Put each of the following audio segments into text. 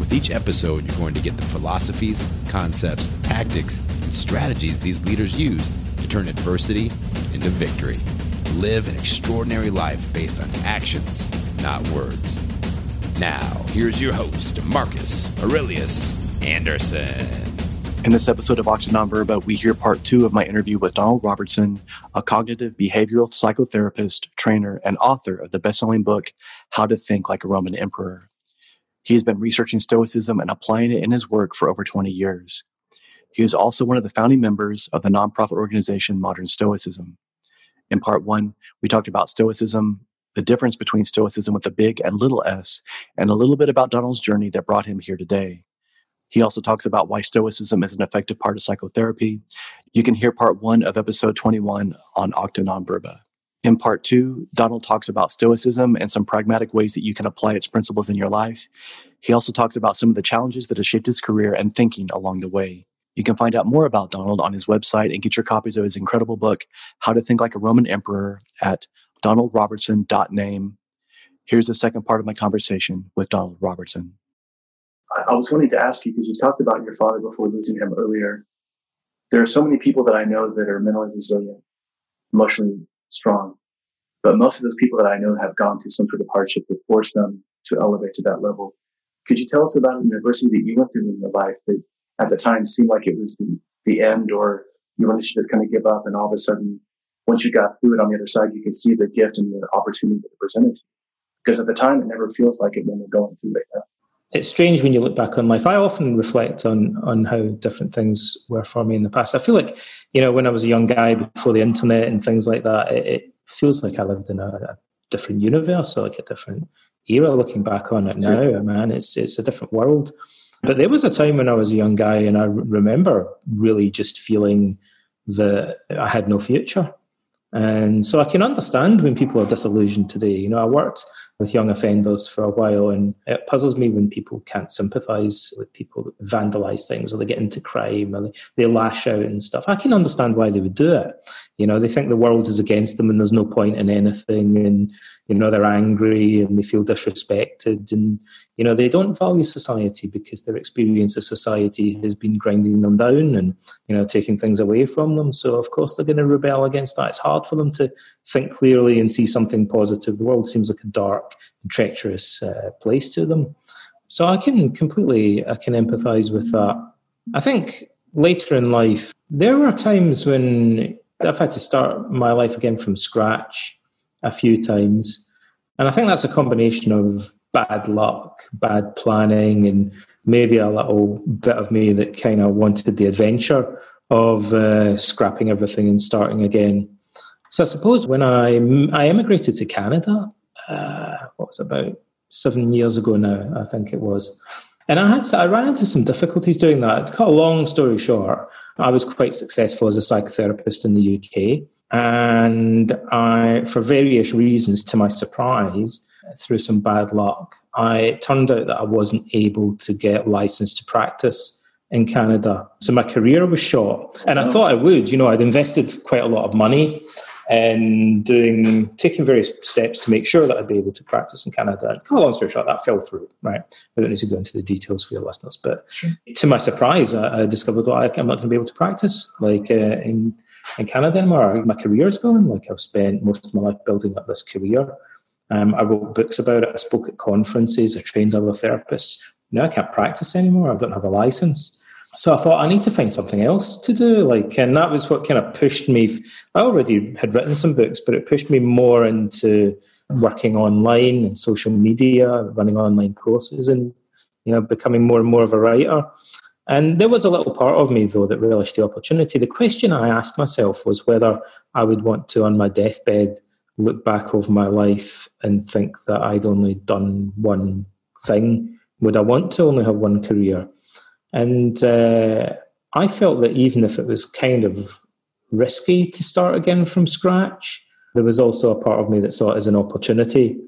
With each episode, you're going to get the philosophies, concepts, tactics, and strategies these leaders use to turn adversity into victory. Live an extraordinary life based on actions, not words. Now, here's your host, Marcus Aurelius Anderson. In this episode of Acta Non Verba, we hear part two of my interview with Donald Robertson, a cognitive behavioral psychotherapist, trainer, and author of the best-selling book, How to Think Like a Roman Emperor. He has been researching Stoicism and applying it in his work for over 20 years. He is also one of the founding members of the nonprofit organization Modern Stoicism. In part one, we talked about Stoicism, the difference between Stoicism with a big and little s, and a little bit about Donald's journey that brought him here today. He also talks about why Stoicism is an effective part of psychotherapy. You can hear part one of episode 21 on Acta. In part two, Donald talks about Stoicism and some pragmatic ways that you can apply its principles in your life. He also talks about some of the challenges that have shaped his career and thinking along the way. You can find out more about Donald on his website and get your copies of his incredible book, How to Think Like a Roman Emperor, at donaldrobertson.name. Here's the second part of my conversation with Donald Robertson. I was wanting to ask you because you talked about your father before losing him earlier. There are so many people that I know that are mentally resilient, emotionally strong, but most of those people that I know have gone through some sort of hardship that forced them to elevate to that level. Could you tell us about an adversity that you went through in your life that at the time seemed like it was the, the end or you wanted to just kind of give up and all of a sudden once you got through it on the other side, you could see the gift and the opportunity that it presented to you. Because at the time, it never feels like it when we're going through it. It's strange when you look back on life. I often reflect on on how different things were for me in the past. I feel like, you know, when I was a young guy before the internet and things like that, it, it feels like I lived in a, a, different universe or like a different era. Looking back on it now, man, it's it's a different world. But there was a time when I was a young guy, and I remember really just feeling that I had no future. And so I can understand when people are disillusioned today. You know, I worked with young offenders for a while. And it puzzles me when people can't sympathize with people that vandalize things or they get into crime or they, they lash out and stuff. I can understand why they would do it. You know, they think the world is against them and there's no point in anything. And, you know, they're angry and they feel disrespected. And, you know, they don't value society because their experience of society has been grinding them down and, you know, taking things away from them. So, of course, they're going to rebel against that. It's hard for them to think clearly and see something positive. The world seems like a dark and treacherous uh, place to them. So I can completely, I can empathize with that. I think later in life, there were times when I've had to start my life again from scratch a few times. And I think that's a combination of bad luck, bad planning, and maybe a little bit of me that kind of wanted the adventure of uh, scrapping everything and starting again. So I suppose when I I immigrated to Canada, uh, what was about seven years ago now, I think it was, and I had to, I ran into some difficulties doing that. To cut a long story short, I was quite successful as a psychotherapist in the UK, and I, for various reasons, to my surprise, through some bad luck, I it turned out that I wasn't able to get licensed to practice in Canada. So my career was shot. And I thought I would. You know, I'd invested quite a lot of money and doing taking various steps to make sure that I'd be able to practice in Canada. And long story short, that fell through. Right, I don't need to go into the details for your listeners, but sure. to my surprise, I, I discovered well, I'm not going to be able to practice like uh, in in Canada anymore. My career is going. Like I've spent most of my life building up this career. Um, I wrote books about it. I spoke at conferences. I trained other therapists. Now I can't practice anymore. I don't have a license. So I thought I need to find something else to do. Like, and that was what kind of pushed me. I already had written some books, but it pushed me more into working online and social media, running online courses, and you know, becoming more and more of a writer. And there was a little part of me, though, that relished the opportunity. The question I asked myself was whether I would want to, on my deathbed, look back over my life and think that I'd only done one thing. Would I want to only have one career? And uh, I felt that even if it was kind of risky to start again from scratch. There was also a part of me that saw it as an opportunity.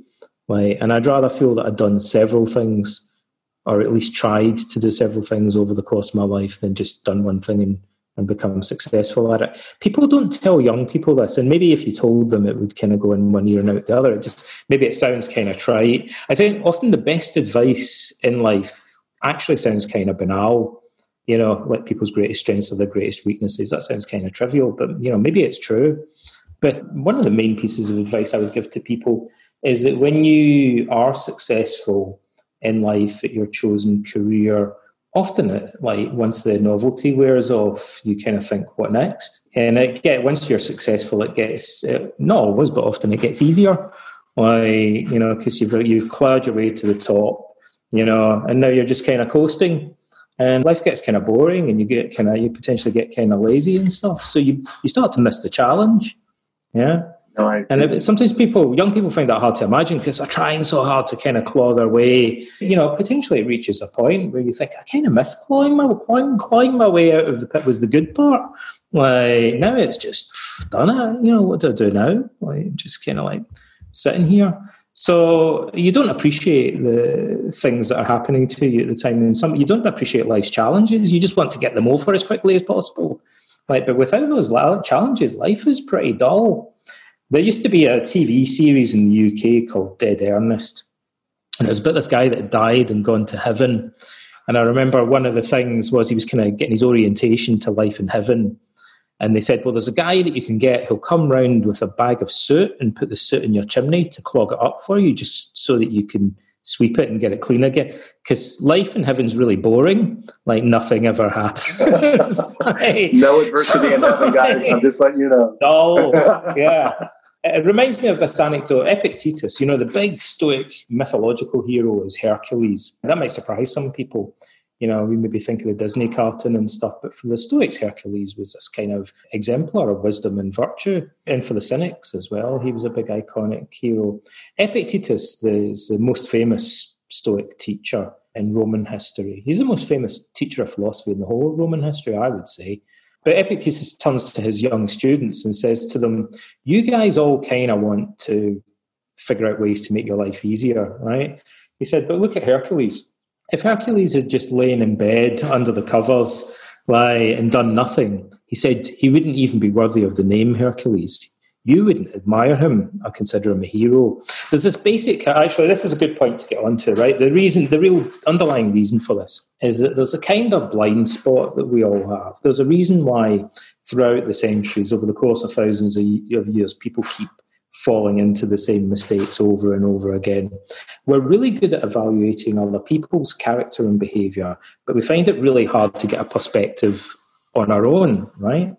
Like, and I'd rather feel that I'd done several things, or at least tried to do several things over the course of my life, than just done one thing and, and become successful at it. People don't tell young people this, and maybe if you told them, it would kind of go in one ear and out the other. It just maybe it sounds kind of trite. I think often the best advice in life actually sounds kind of banal you know, like people's greatest strengths are their greatest weaknesses. That sounds kind of trivial, but you know, maybe it's true. But one of the main pieces of advice I would give to people is that when you are successful in life at your chosen career, often it, like once the novelty wears off, you kind of think, what next? And it get once you're successful, it gets it, not always, but often it gets easier. Like you know, because you've you've clouded your way to the top, you know, and now you're just kind of coasting and life gets kind of boring and you get kind of you potentially get kind of lazy and stuff. So you you start to miss the challenge yeah? No, and it, sometimes people young people find that hard to imagine because they're trying so hard to kind of claw their way. You know potentially it reaches a point where you think i kind of miss clawing my clawing, clawing my way out of the pit was the good part. Like now it's just done it you know what do i do now? Like just kind of like sitting here so you don't appreciate the things that are happening to you at the time, and some you don't appreciate life's challenges. You just want to get them over as quickly as possible. Like, but without those challenges, life is pretty dull. There used to be a TV series in the UK called Dead Ernest, and it was about this guy that died and gone to heaven. And I remember one of the things was he was kind of getting his orientation to life in heaven and they said, well, there's a guy that you can get who'll come round with a bag of soot and put the soot in your chimney to clog it up for you, just so that you can sweep it and get it clean again. Because life in heaven's really boring. Like nothing ever happens. like, no adversity in heaven, guys. I'm just letting you know. Oh, yeah. It reminds me of this anecdote. Epictetus, you know, the big Stoic mythological hero is Hercules. That might surprise some people you know, we maybe think of the Disney cartoon and stuff, but for the Stoics, Hercules was this kind of exemplar of wisdom and virtue. And for the Cynics as well, he was a big iconic hero. Epictetus is the most famous Stoic teacher in Roman history. He's the most famous teacher of philosophy in the whole of Roman history, I would say. But Epictetus turns to his young students and says to them, You guys all kind of want to figure out ways to make your life easier, right? He said, But look at Hercules if Hercules had just lain in bed under the covers, lie and done nothing, he said he wouldn't even be worthy of the name Hercules. You wouldn't admire him or consider him a hero. There's this basic, actually, this is a good point to get onto, right? The reason, the real underlying reason for this is that there's a kind of blind spot that we all have. There's a reason why throughout the centuries, over the course of thousands of years, people keep falling into the same mistakes over and over again. We're really good at evaluating other people's character and behavior, but we find it really hard to get a perspective on our own, right?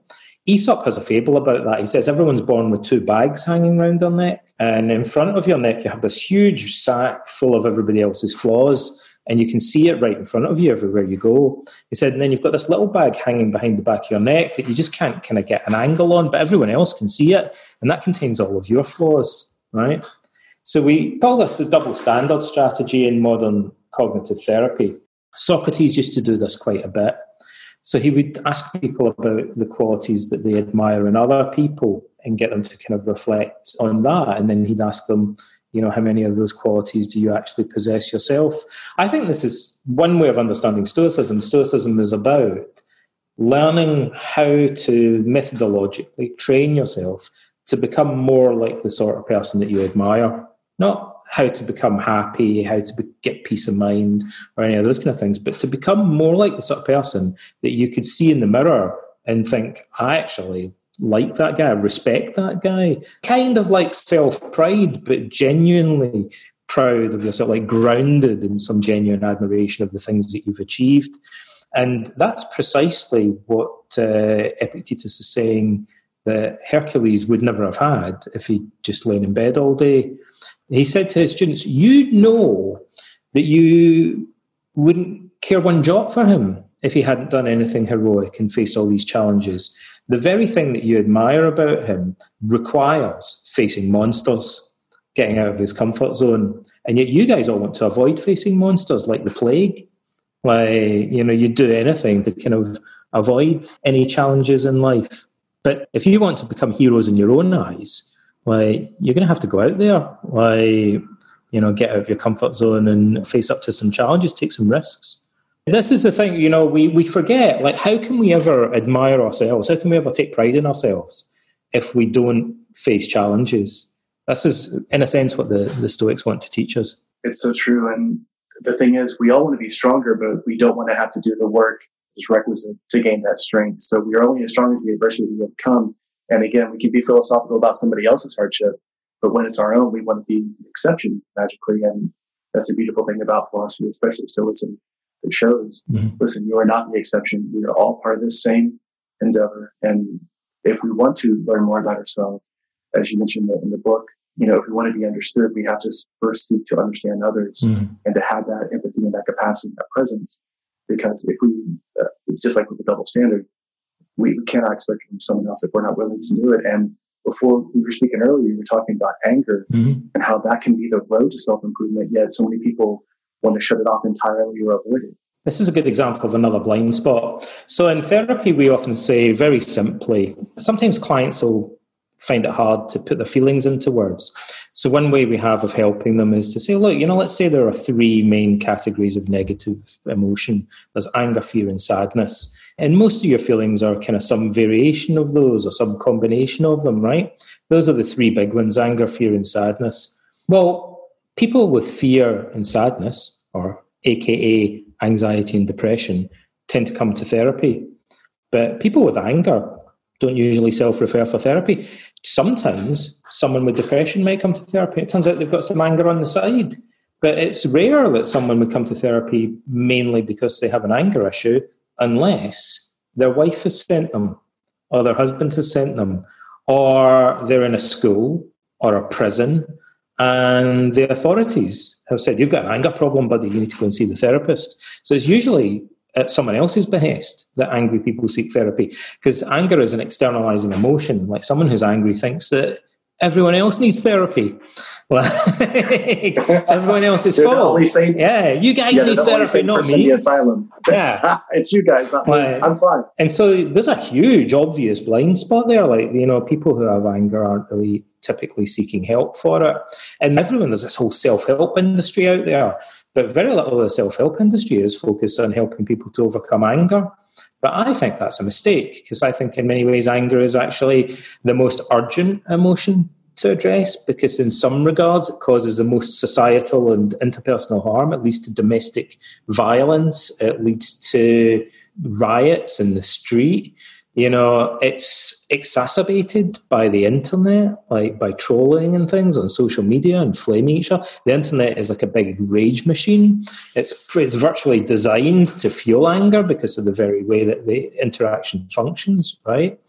Aesop has a fable about that. He says everyone's born with two bags hanging around their neck, and in front of your neck, you have this huge sack full of everybody else's flaws and you can see it right in front of you everywhere you go. He said, and then you've got this little bag hanging behind the back of your neck that you just can't kind of get an angle on, but everyone else can see it, and that contains all of your flaws, right? So we call this the double standard strategy in modern cognitive therapy. Socrates used to do this quite a bit. So he would ask people about the qualities that they admire in other people and get them to kind of reflect on that. And then he'd ask them, you know how many of those qualities do you actually possess yourself? I think this is one way of understanding stoicism. Stoicism is about learning how to methodologically train yourself to become more like the sort of person that you admire not how to become happy how to be, get peace of mind or any of those kind of things but to become more like the sort of person that you could see in the mirror and think i actually like that guy, respect that guy. Kind of like self pride, but genuinely proud of yourself, like grounded in some genuine admiration of the things that you've achieved. And that's precisely what uh, Epictetus is saying that Hercules would never have had if he'd just lain in bed all day. He said to his students, You know that you wouldn't care one jot for him if he hadn't done anything heroic and faced all these challenges. The very thing that you admire about him requires facing monsters, getting out of his comfort zone. And yet you guys all want to avoid facing monsters like the plague. Like, you know, you'd do anything to kind of avoid any challenges in life. But if you want to become heroes in your own eyes, like you're going to have to go out there, like you know, get out of your comfort zone and face up to some challenges, take some risks. This is the thing, you know, we, we forget, like, how can we ever admire ourselves? How can we ever take pride in ourselves if we don't face challenges? This is, in a sense, what the, the Stoics want to teach us. It's so true. And the thing is, we all want to be stronger, but we don't want to have to do the work that's requisite to gain that strength. So we are only as strong as the adversity we overcome. And again, we can be philosophical about somebody else's hardship, but when it's our own, we want to be the exception magically. And that's the beautiful thing about philosophy, especially Stoicism, that shows, mm-hmm. listen, you are not the exception. We are all part of this same endeavor. And if we want to learn more about ourselves, as you mentioned in the book, you know, if we want to be understood, we have to first seek to understand others mm-hmm. and to have that empathy and that capacity, that presence. Because if we, uh, just like with the double standard, we, cannot expect from someone else if we're not willing to do it. And before we were speaking earlier, you were talking about anger mm-hmm. and how that can be the road to self improvement. Yet so many people want to shut it off entirely or avoid it. This is a good example of another blind spot. So in therapy, we often say very simply, sometimes clients will find it hard to put their feelings into words. So, one way we have of helping them is to say, look, you know, let's say there are three main categories of negative emotion there's anger, fear, and sadness. And most of your feelings are kind of some variation of those or some combination of them, right? Those are the three big ones anger, fear, and sadness. Well, people with fear and sadness, or AKA anxiety and depression, tend to come to therapy. But people with anger don't usually self refer for therapy. Sometimes someone with depression might come to therapy. It turns out they've got some anger on the side. But it's rare that someone would come to therapy mainly because they have an anger issue, unless their wife has sent them, or their husband has sent them, or they're in a school or a prison, and the authorities have said, You've got an anger problem, buddy, you need to go and see the therapist. So it's usually at someone else's behest that angry people seek therapy because anger is an externalizing emotion. Like someone who's angry thinks that everyone else needs therapy. Well it's everyone else's fault yeah you guys yeah, need therapy not me. the asylum. Yeah. It's you guys not me. I'm fine. and so there's a huge obvious blind spot there. Like you know people who have anger aren't really typically seeking help for it and everyone there's this whole self-help industry out there but very little of the self help industry is focused on helping people to overcome anger. But I think that's a mistake because I think in many ways anger is actually the most urgent emotion to address because in some regards it causes the most societal and interpersonal harm. It leads to domestic violence. It leads to riots in the street you know it's exacerbated by the internet like by trolling and things on social media and flaming each other. The internet is like a big rage machine. It's it's virtually designed to fuel anger because of the very way that the interaction functions right?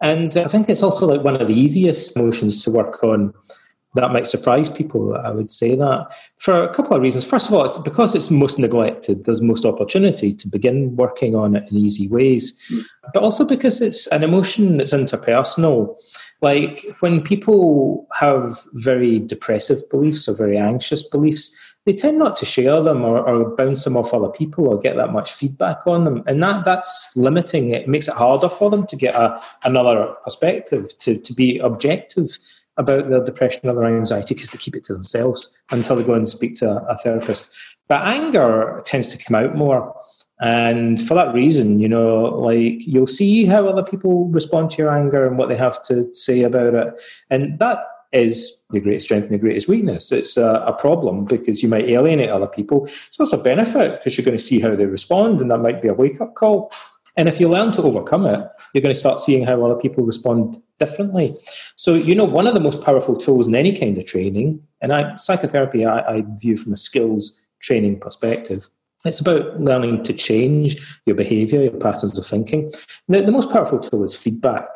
And i think it's also like one of the easiest emotions to work on that might surprise people. I would say that for a couple of reasons. First of all, it's because it's most neglected. There's most opportunity to begin working on it in easy ways, but also because it's an emotion that's interpersonal. Like when people have very depressive beliefs or very anxious beliefs, they tend not to share them or, or, bounce them off other people or get that much feedback on them. And that that's limiting. It makes it harder for them to get a, another perspective, to, to be objective about their depression or their anxiety because they keep it to themselves until they go and speak to a, therapist. But anger tends to come out more. And for that reason, you know, like you'll see how other people respond to your anger and what they have to say about it. And that is your greatest strength and your greatest weakness. It's a, a, problem because you might alienate other people. So it's also a benefit because you're going to see how they respond, and that might be a wake up call. And if you learn to overcome it, you're going to start seeing how other people respond differently. So, you know, one of the most powerful tools in any kind of training, and I, psychotherapy I, I view from a skills training perspective, it's about learning to change your behavior, your patterns of thinking. The, the most powerful tool is feedback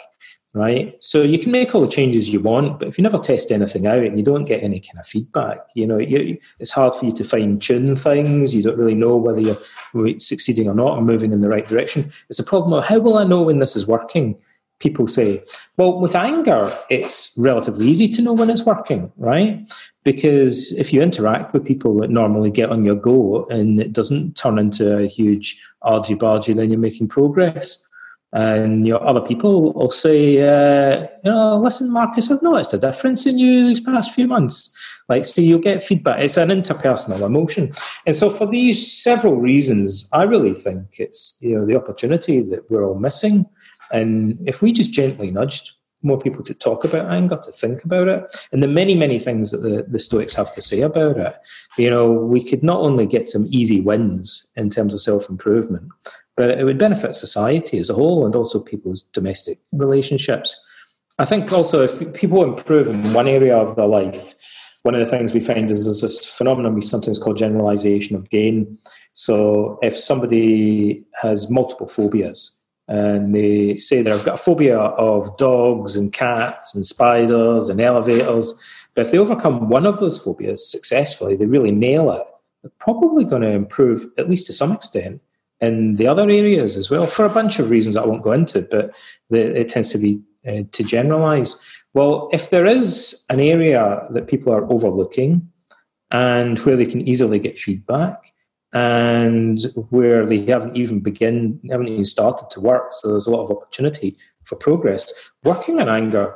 right? So you can make all the changes you want, but if you never test anything out and you don't get any kind of feedback, you know, you, it's hard for you to fine tune things. You don't really know whether you're succeeding or not or moving in the right direction. It's a problem of how will I know when this is working? People say, well, with anger, it's relatively easy to know when it's working, right? Because if you interact with people that normally get on your go and it doesn't turn into a huge argy bargy, then you're making progress And your other people will say, uh, you know, listen, Marcus, I've noticed a difference in you these past few months. Like, so you'll get feedback. It's an interpersonal emotion. And so for these several reasons, I really think it's, you know, the opportunity that we're all missing. And if we just gently nudged more people to talk about anger, to think about it, and the many, many things that the, the Stoics have to say about it, you know, we could not only get some easy wins in terms of self improvement, but it would benefit society as a whole and also people's domestic relationships. I think also if people improve in one area of their life, one of the things we find is there's this phenomenon we sometimes call generalization of gain. So if somebody has multiple phobias, and they say that I've got a phobia of dogs and cats and spiders and elevators. But if they overcome one of those phobias successfully, they really nail it, they're probably going to improve, at least to some extent, in the other areas as well, for a bunch of reasons I won't go into, but the, it tends to be uh, to generalize. Well, if there is an area that people are overlooking and where they can easily get feedback, and where they haven't even begin haven't even started to work. So there's a lot of opportunity for progress. Working on anger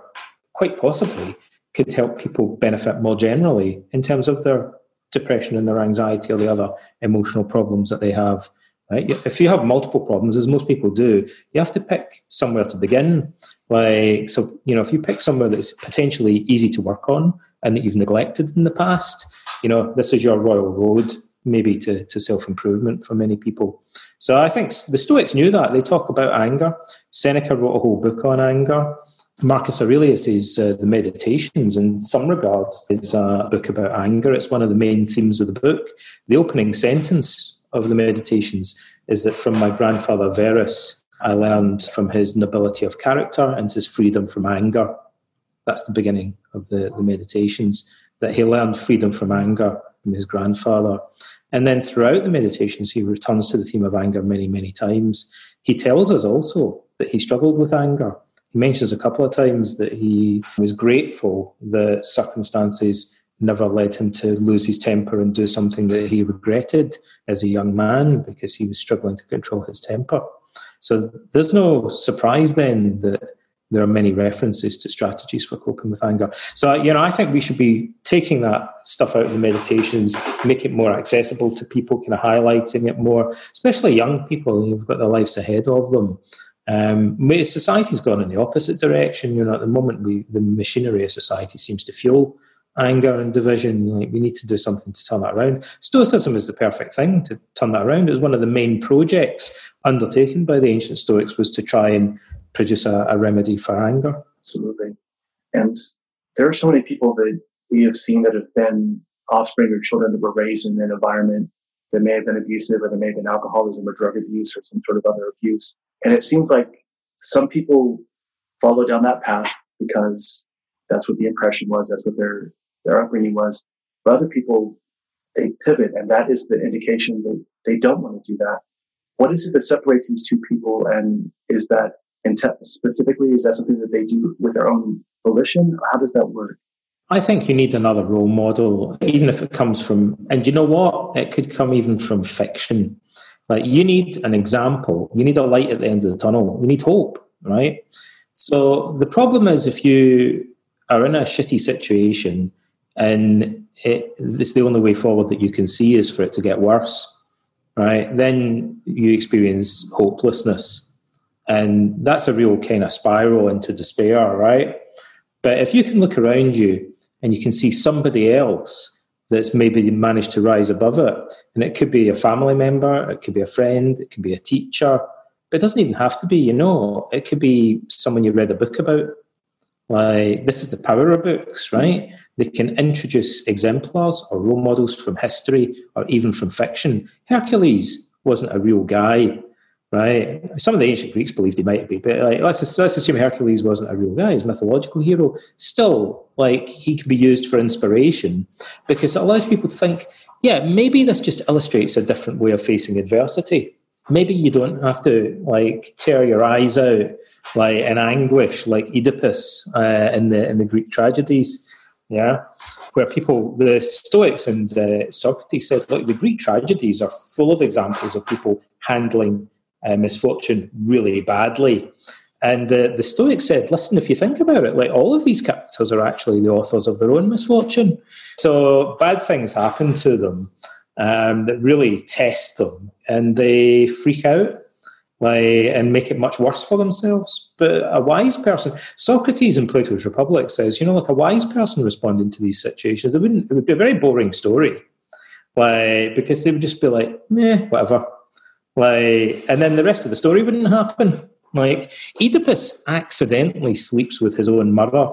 quite possibly could help people benefit more generally in terms of their depression and their anxiety or the other emotional problems that they have right? If you have multiple problems as most people do you have to pick somewhere to begin. Like so you know if you pick somewhere that's potentially easy to work on and that you've neglected in the past you know this is your royal road maybe to, to self improvement for many people. So I think the Stoics knew that. They talk about anger. Seneca wrote a whole book on anger. Marcus Aurelius is uh, The Meditations, in some regards, is a book about anger. It's one of the main themes of the book. The opening sentence of the Meditations is that from my grandfather Verus, I learned from his nobility of character and his freedom from anger. That's the beginning of the, the Meditations, that he learned freedom from anger from his grandfather. And then throughout the meditations, he returns to the theme of anger many, many times. He tells us also that he struggled with anger. He mentions a couple of times that he was grateful that circumstances never led him to lose his temper and do something that he regretted as a young man because he was struggling to control his temper. So there's no surprise then that there are many references to strategies for coping with anger. So, you know, I think we should be taking that stuff out of the meditations, make it more accessible to people, kind of highlighting it more, especially young people who've got their lives ahead of them. Um, society's gone in the opposite direction. You know, at the moment, we the machinery of society seems to fuel anger and division. Like we need to do something to turn that around. Stoicism is the perfect thing to turn that around. It was one of the main projects undertaken by the ancient Stoics was to try and produce a, a remedy for anger. Absolutely. And there are so many people that we have seen that have been offspring or children that were raised in an environment that may have been abusive or there may have been alcoholism or drug abuse or some sort of other abuse. And it seems like some people follow down that path because that's what the impression was, that's what their their upbringing was. But other people they pivot and that is the indication that they don't want to do that. What is it that separates these two people and is that intent specifically? Is that something that they do with their own volition? How does that work? I think you need another role model, even if it comes from, and you know what? It could come even from fiction. Like you need an example, you need a light at the end of the tunnel, you need hope, right? So the problem is if you are in a shitty situation and it, it's the only way forward that you can see is for it to get worse, right? Then you experience hopelessness and that's a real kind of spiral into despair, right? But if you can look around you and you can see somebody else that's maybe managed to rise above it, and it could be a family member, it could be a friend, it could be a teacher, but it doesn't even have to be, you know, it could be someone you read a book about. Like, this is the power of books, right? They can introduce exemplars or role models from history or even from fiction. Hercules wasn't a real guy right? Some of the ancient Greeks believed he might be, but like, let's, let's assume Hercules wasn't a real guy, he's a mythological hero. Still, like he can be used for inspiration because it allows people to think, yeah, maybe this just illustrates a different way of facing adversity. Maybe you don't have to like tear your eyes out like in anguish, like Oedipus uh, in the in the Greek tragedies. Yeah, where people, the Stoics and uh, Socrates said, look, the Greek tragedies are full of examples of people handling uh, misfortune really badly. And the, the Stoics said, listen, if you think about it, like all of these characters are actually the authors of their own misfortune. So bad things happen to them um, that really test them and they freak out like, and make it much worse for themselves. But a wise person, Socrates in Plato's Republic says, you know, like a wise person responding to these situations, it wouldn't, it would be a very boring story. Like, because they would just be like, meh, whatever. Like, and then the rest of the story wouldn't happen. Like, Oedipus accidentally sleeps with his own mother.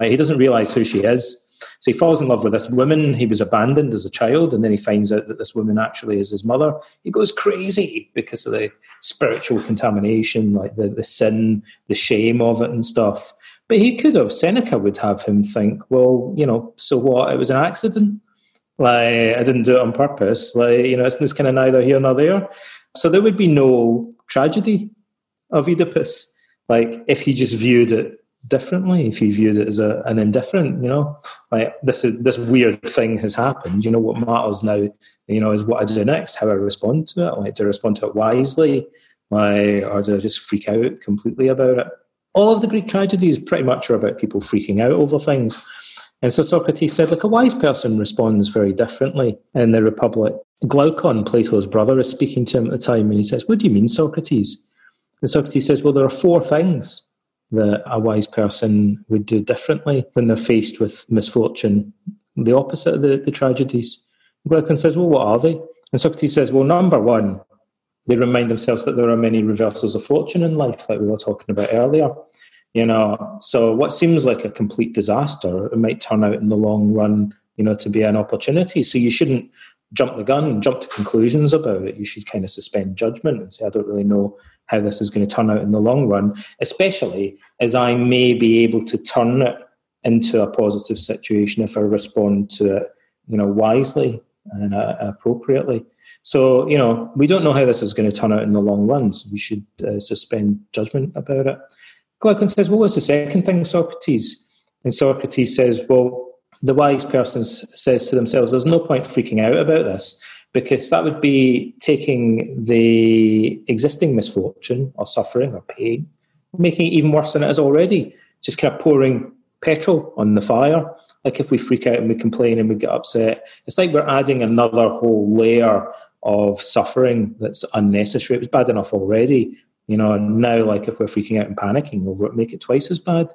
he doesn't realize who she is. So he falls in love with this woman. He was abandoned as a child, and then he finds out that this woman actually is his mother. He goes crazy because of the spiritual contamination, like the, the sin, the shame of it, and stuff. But he could have, Seneca would have him think, well, you know, so what? It was an accident. Like, I didn't do it on purpose. Like, you know, it's, it's kind of neither here nor there. So there would be no tragedy of Oedipus. Like, if he just viewed it differently if he viewed it as a, an indifferent you know? Like this is this weird thing has happened. You know what matters now you know is what i do next how i respond to it. Like i respond to it wisely? Like, or do i just freak out completely about it? All of the greek tragedies pretty much are about people freaking out over things and so Socrates said, like a wise person responds very differently in the Republic. Glaucon, Plato's brother, is speaking to him at the time, and he says, What do you mean, Socrates? And Socrates says, Well, there are four things that a wise person would do differently when they're faced with misfortune, the opposite of the, the tragedies. Glaucon says, Well, what are they? And Socrates says, Well, number one, they remind themselves that there are many reversals of fortune in life, like we were talking about earlier. You know, so what seems like a complete disaster, it might turn out in the long run, you know, to be an opportunity. So you shouldn't jump the gun and jump to conclusions about it. You should kind of suspend judgment and say, I don't really know how this is going to turn out in the long run, especially as I may be able to turn it into a positive situation if I respond to it, you know, wisely and uh, appropriately. So, you know, we don't know how this is going to turn out in the long run, so we should uh, suspend judgment about it. Glaucon says, well, what's the second thing, Socrates? And Socrates says, well, the wise person says to themselves, there's no point freaking out about this because that would be taking the existing misfortune or suffering or pain, making it even worse than it is already, just kind of pouring petrol on the fire. Like if we freak out and we complain and we get upset, it's like we're adding another whole layer of suffering that's unnecessary. It was bad enough already, you know, now like if we're freaking out and panicking over it, make it twice as bad.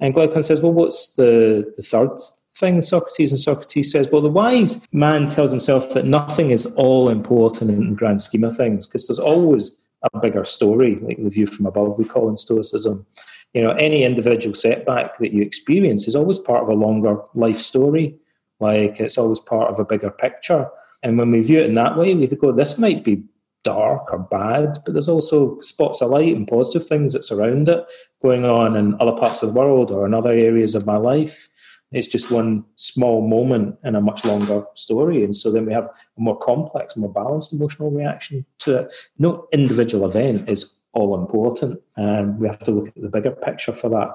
And Glaucon says, well, what's the, the third thing, Socrates? And Socrates says, well, the wise man tells himself that nothing is all important in the grand scheme of things, because there's always a bigger story, like the view from above we call in Stoicism. You know, any individual setback that you experience is always part of a longer life story. Like it's always part of a bigger picture. And when we view it in that way, we go, this might be dark or bad, but there's also spots of light and positive things that surround it going on in other parts of the world or in other areas of my life. It's just one small moment in a much longer story. And so then we have a more complex, more balanced emotional reaction to it. No individual event is all important. And we have to look at the bigger picture for that.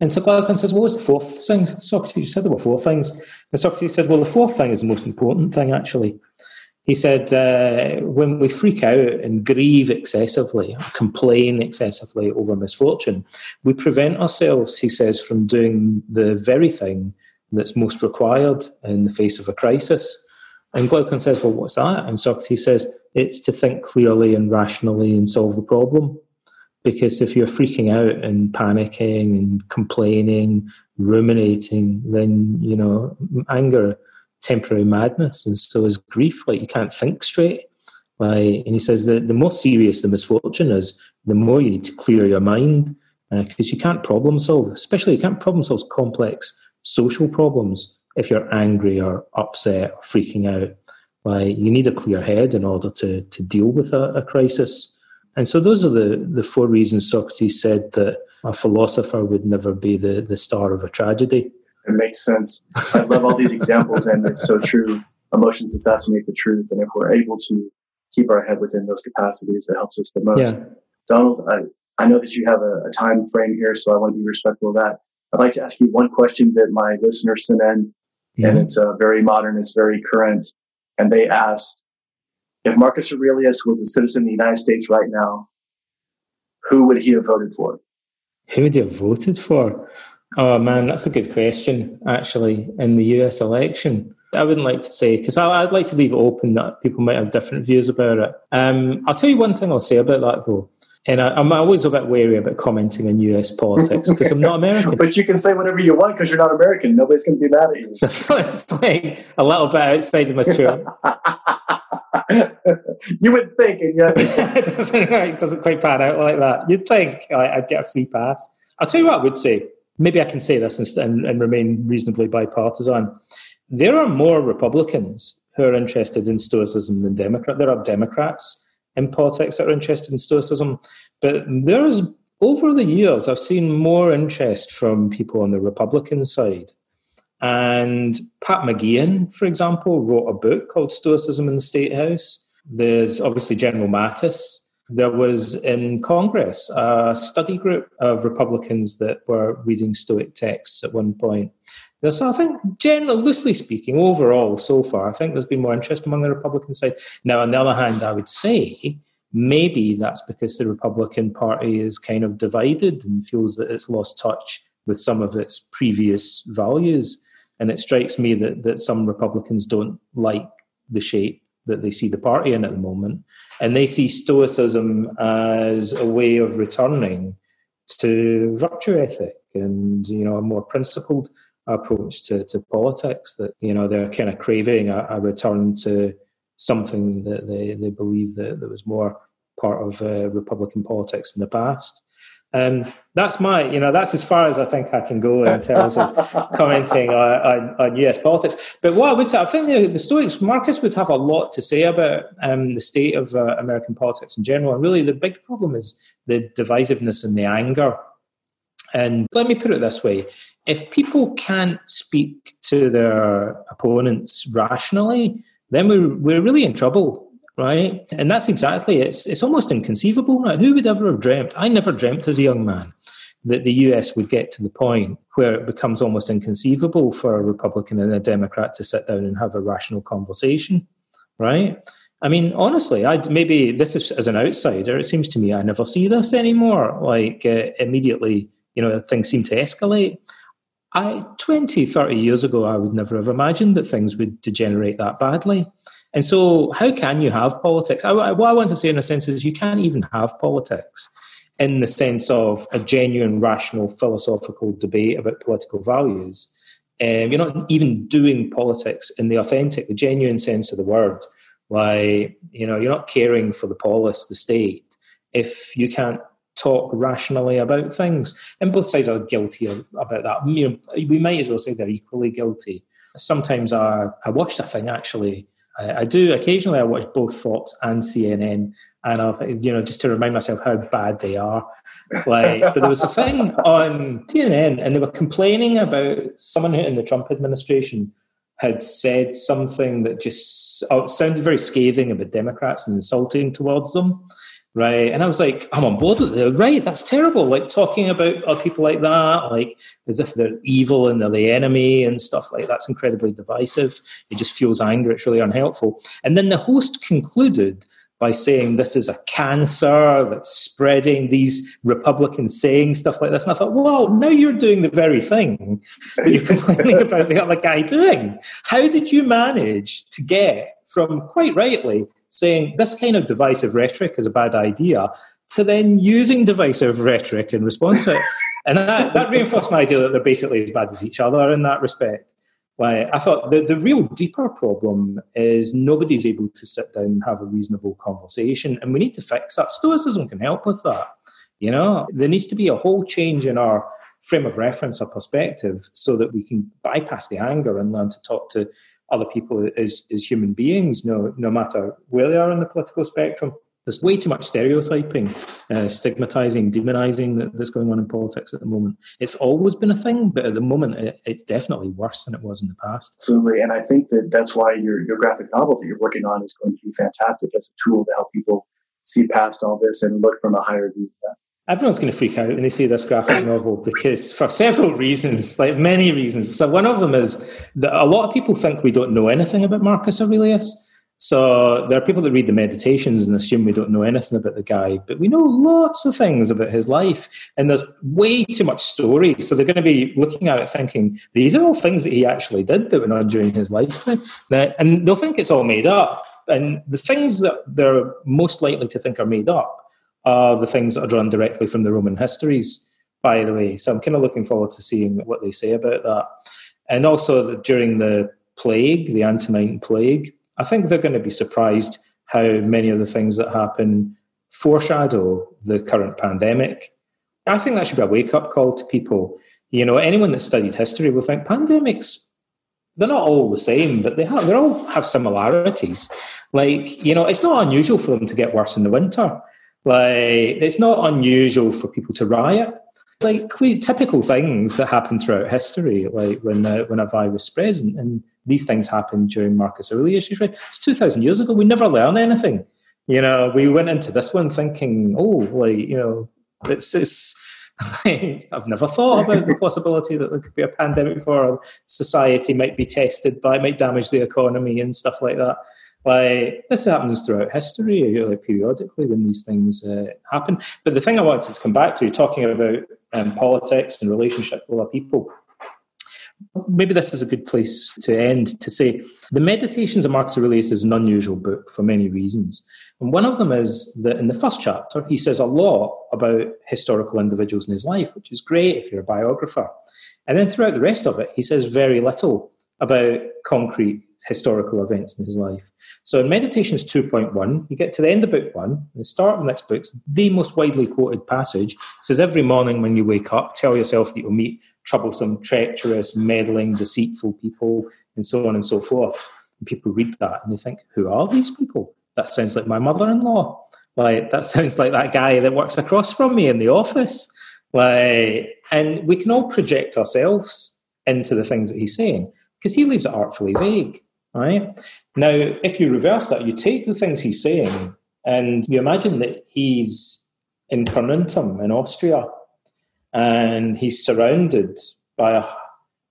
And so Glaucon says, well, what's the fourth thing? Socrates, you said there were four things. And Socrates said, well, the fourth thing is the most important thing, actually. He said, uh, when we freak out and grieve excessively, complain excessively over misfortune, we prevent ourselves, he says, from doing the very thing that's most required in the face of a crisis. And Glaucon says, well, what's that? And Socrates says, it's to think clearly and rationally and solve the problem. Because if you're freaking out and panicking and complaining, ruminating, then, you know, anger temporary madness, and so is grief. Like you can't think straight. Like, and he says that the more serious the misfortune is, the more you need to clear your mind because uh, you can't problem solve. Especially, you can't problem solve complex social problems if you're angry or upset or freaking out. Like, you need a clear head in order to to deal with a, a crisis. And so, those are the the four reasons Socrates said that a philosopher would never be the the star of a tragedy it makes sense. I love all these examples, and it's so true. Emotions assassinate the truth, and if we're able to keep our head within those capacities, it helps us the most. Yeah. Donald, I, I know that you have a, a, time frame here, so I want to be respectful of that. I'd like to ask you one question that my listeners sent in, mm-hmm. and it's uh, very modern, it's very current, and they asked, if Marcus Aurelius was a citizen of the United States right now, who would he have voted for? Who would he have voted for? Oh man, that's a good question. Actually, in the U.S. election, I wouldn't like to say because I'd like to leave it open that people might have different views about it. Um, I'll tell you one thing I'll say about that though, and I, am always a bit wary about commenting on US politics because I'm not American. but you can say whatever you want because you're not American. Nobody's going to be mad at you. So it's like a little bit outside of my truth. you would think, and yet it doesn't, it doesn't quite pan out like that. You'd think like, I'd get a free pass. I'll tell you what I would say. Maybe I can say this and, and remain reasonably bipartisan there are more Republicans who are interested in Stoicism than Democrats. There are Democrats in politics that are interested in Stoicism, but there's over the years I've seen more interest from people on the Republican side. And Pat McGeehan, for example, wrote a book called Stoicism in the State House. There's obviously General Mattis. There was in Congress a study group of Republicans that were reading Stoic texts at one point. So I think, generally, loosely speaking, overall, so far, I think there's been more interest among the Republican side. Now, on the other hand, I would say maybe that's because the Republican Party is kind of divided and feels that it's lost touch with some of its previous values. And it strikes me that, that some Republicans don't like the shape that they see the party in at the moment. And they see Stoicism as a way of returning to virtue ethic and, you know, a more principled approach to, to politics that you know they're kind of craving a, a return to something that they, they believe that, that was more part of uh, Republican politics in the past. And um, that's my, you know, that's as far as I think I can go in terms of commenting on, on, on, US politics. But what I would say, I think the, the Stoics, Marcus would have a lot to say about um, the state of uh, American politics in general. And really, the big problem is the divisiveness and the anger. And let me put it this way if people can't speak to their opponents rationally, then we're, we're really in trouble, right? And that's exactly it. It's, it's almost inconceivable. Now, who would ever have dreamt? I never dreamt as a young man that the US would get to the point where it becomes almost inconceivable for a Republican and a Democrat to sit down and have a rational conversation, right? I mean, honestly, I maybe this is as an outsider. It seems to me I never see this anymore. Like uh, immediately, you know, things seem to escalate. I 20, 30 years ago, I would never have imagined that things would degenerate that badly. And so, how can you have politics? I, what I want to say, in a sense, is you can't even have politics in the sense of a genuine, rational, philosophical debate about political values. Um, you're not even doing politics in the authentic, the genuine sense of the word. Why, you know, you're not caring for the polis, the state, if you can't talk rationally about things. And both sides are guilty about that. You know, we might as well say they're equally guilty. Sometimes I, I watched a thing actually. I, do occasionally. I watch both Fox and CNN, and I've you know just to remind myself how bad they are. Like, but there was a thing on CNN, and they were complaining about someone in the Trump administration had said something that just oh, sounded very scathing about Democrats and insulting towards them right? And I was like, I'm on board with it. Right, that's terrible. Like talking about people like that, like as if they're evil and they're the enemy and stuff like that's incredibly divisive. It just fuels anger. It's really unhelpful. And then the host concluded by saying this is a cancer that's spreading, these Republicans saying stuff like this. And I thought, well, now you're doing the very thing that you're complaining about the other guy doing. How did you manage to get from quite rightly saying this kind of divisive rhetoric is a bad idea to then using divisive rhetoric in response to it. And that, that reinforced my idea that they're basically as bad as each other in that respect. Why I thought the, the real deeper problem is nobody's able to sit down and have a reasonable conversation, and we need to fix that. Stoicism can help with that. You know, there needs to be a whole change in our frame of reference or perspective so that we can bypass the anger and learn to talk to other people as, as human beings, no, no matter where they are on the political spectrum. There's way too much stereotyping, uh, stigmatizing, demonizing that, that's going on in politics at the moment. It's always been a thing, but at the moment, it, it's definitely worse than it was in the past. Absolutely. And I think that that's why your, your graphic novel that you're working on is going to be fantastic as a tool to help people see past all this and look from a higher view everyone's going to freak out when they see this graphic novel because for several reasons, like many reasons. So one of them is that a lot of people think we don't know anything about Marcus Aurelius. So there are people that read the meditations and assume we don't know anything about the guy, but we know lots of things about his life, and there's way too much story. So they're going to be looking at it thinking these are all things that he actually did that were not during his lifetime, and they'll think it's all made up. And the things that they're most likely to think are made up are the things that are drawn directly from the Roman histories. By the way, so I'm kind of looking forward to seeing what they say about that, and also that during the plague, the Antonine plague I think they're going to be surprised how many of the things that happen foreshadow the current pandemic. I think that should be a wake up call to people. You know, anyone that studied history will think pandemics, they're not all the same, but they have they all have similarities. Like, you know, it's not unusual for them to get worse in the winter. Like, it's not unusual for people to riot. Like typical things that happen throughout history, like when uh, when a virus spreads, and, and these things happened during Marcus Aurelius' Right? It's 2,000 years ago. We never learn anything. You know, we went into this one thinking, oh, like, you know, it's, it's I've never thought about the possibility that there could be a pandemic before society might be tested by, might damage the economy and stuff like that. Like this happens throughout history, like periodically when these things uh, happen. But the thing I wanted to come back to, talking about um, politics and relationship with other people, Maybe this is a good place to end to say the Meditations of Marcus Aurelius is an unusual book for many reasons. And one of them is that in the first chapter, he says a lot about historical individuals in his life, which is great if you're a biographer. And then throughout the rest of it, he says very little about concrete historical events in his life. So in Meditations 2.1, you get to the end of book one, the start of the next book's the most widely quoted passage says, Every morning when you wake up, tell yourself that you'll meet troublesome, treacherous, meddling, deceitful people, and so on and so forth. And people read that and they think, Who are these people? That sounds like my mother in law. Like, that sounds like that guy that works across from me in the office. Like, and we can all project ourselves into the things that he's saying because he leaves it artfully vague. Right? Now, if you reverse that, you take the things he's saying and you imagine that he's in Carnuntum in Austria and he's surrounded by, a,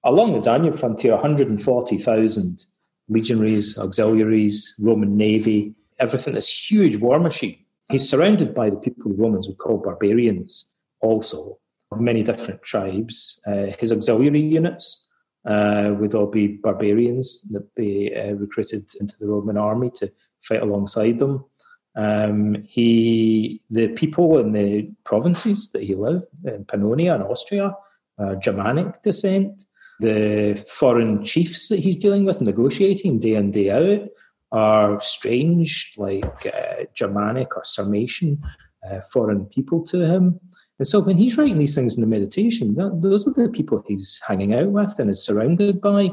along the Danube frontier, 140,000 legionaries, auxiliaries, Roman navy, everything, this huge war machine. He's surrounded by the people the Romans would call barbarians, also, of many different tribes. Uh, his auxiliary units uh, would all be barbarians that be uh, recruited into the Roman army to fight alongside them. Um, he, the people in the provinces that he lived in Pannonia and Austria, uh, Germanic descent. The foreign chiefs that he's dealing with, negotiating day in day out, are strange, like uh, Germanic or Sarmatian uh, foreign people to him. And so when he's writing these things in the meditation, that, those are the people he's hanging out with and is surrounded by.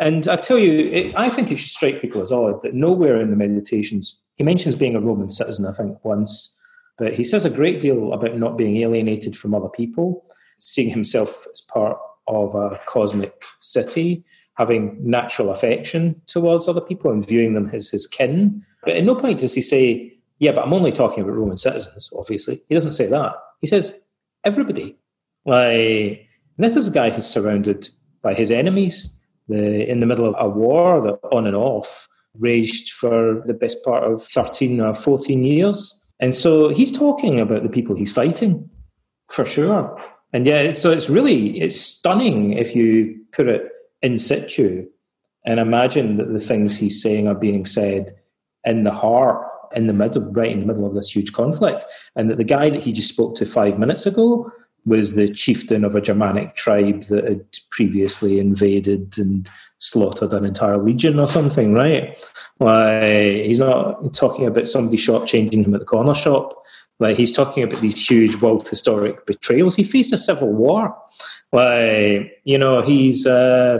And I tell you, it, I think it should strike people as odd that nowhere in the meditations, he mentions being a Roman citizen, I think, once, but he says a great deal about not being alienated from other people, seeing himself as part of a cosmic city, having natural affection towards other people and viewing them as his kin. But at no point does he say, yeah, but I'm only talking about Roman citizens, obviously. He doesn't say that. He says everybody. Like, this is a guy who's surrounded by his enemies, the, in the middle of a war that on and off raged for the best part of 13 or 14 years. And so he's talking about the people he's fighting, for sure. And yeah, so it's really, it's stunning if you put it in situ and imagine that the things he's saying are being said in the heart in the middle, right in the middle of this huge conflict, and that the guy that he just spoke to five minutes ago was the chieftain of a Germanic tribe that had previously invaded and slaughtered an entire legion or something, right? Like he's not talking about somebody short changing him at the corner shop. Like he's talking about these huge world historic betrayals. He faced a civil war. Like you know, he's uh,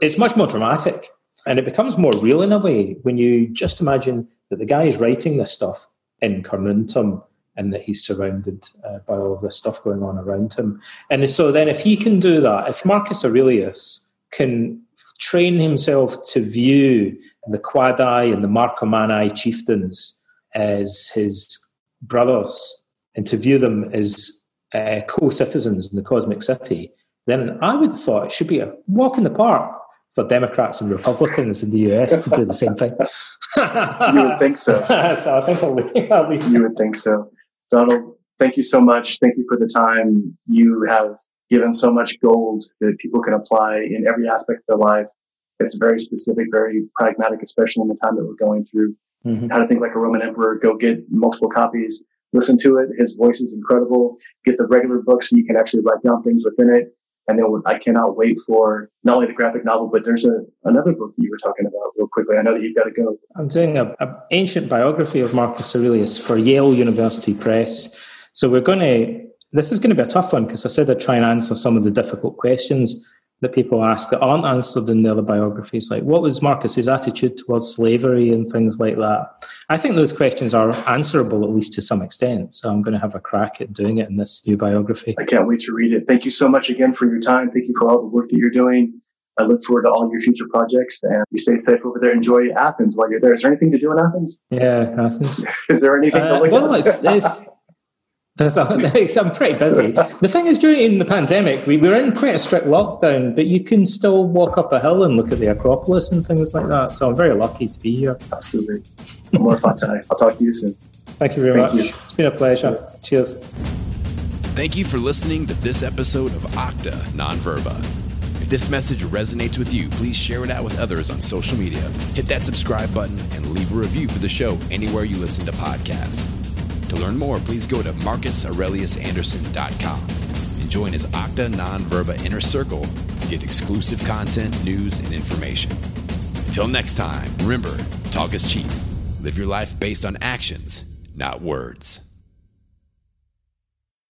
it's much more dramatic, and it becomes more real in a way when you just imagine that the guy is writing this stuff in Carnuntum and that he's surrounded uh, by all this stuff going on around him. And so then, if he can do that, if Marcus Aurelius can train himself to view the Quadi and the Marcomanni chieftains as his brothers and to view them as uh, co citizens in the cosmic city, then I would have thought it should be a walk in the park for Democrats and Republicans in the US to do the same thing. you would think so. so I think I'll leave, I'll leave. You would think so. Donald, thank you so much. Thank you for the time. You have given so much gold that people can apply in every aspect of their life. It's very specific, very pragmatic, especially in the time that we're going through. Mm-hmm. How to think like a Roman emperor, go get multiple copies, listen to it. His voice is incredible. Get the regular book so you can actually write down things within it. And then I cannot wait for not only the graphic novel, but there's a, another book that you were talking about real quickly. I know that you've got to go. I'm doing an ancient biography of Marcus Aurelius for Yale University Press. So we're going to, this is going to be a tough one because I said I'd try and answer some of the difficult questions that people ask that aren't answered in the other biographies, like what was Marcus's attitude towards slavery and things like that. I think those questions are answerable, at least to some extent. So I'm going to have a crack at doing it in this new biography. I can't wait to read it. Thank you so much again for your time. Thank you for all the work that you're doing. I look forward to all your future projects and you stay safe over there. Enjoy Athens while you're there. Is there anything to do in Athens? Yeah, Athens. Is there anything uh, to look well, at? It's, it's, I'm pretty busy. The thing is, during the pandemic, we were in quite a strict lockdown, but you can still walk up a hill and look at the Acropolis and things like that. So I'm very lucky to be here. Absolutely. More fun tonight. I'll talk to you soon. Thank you very Thank much. You. It's been a pleasure. Cheers. Thank you for listening to this episode of Octa Nonverba. If this message resonates with you, please share it out with others on social media. Hit that subscribe button and leave a review for the show anywhere you listen to podcasts. To learn more, please go to marcusaureliusanderson.com and join his Acta Non Verba Inner Circle to get exclusive content, news, and information. Until next time, remember, talk is cheap. Live your life based on actions, not words.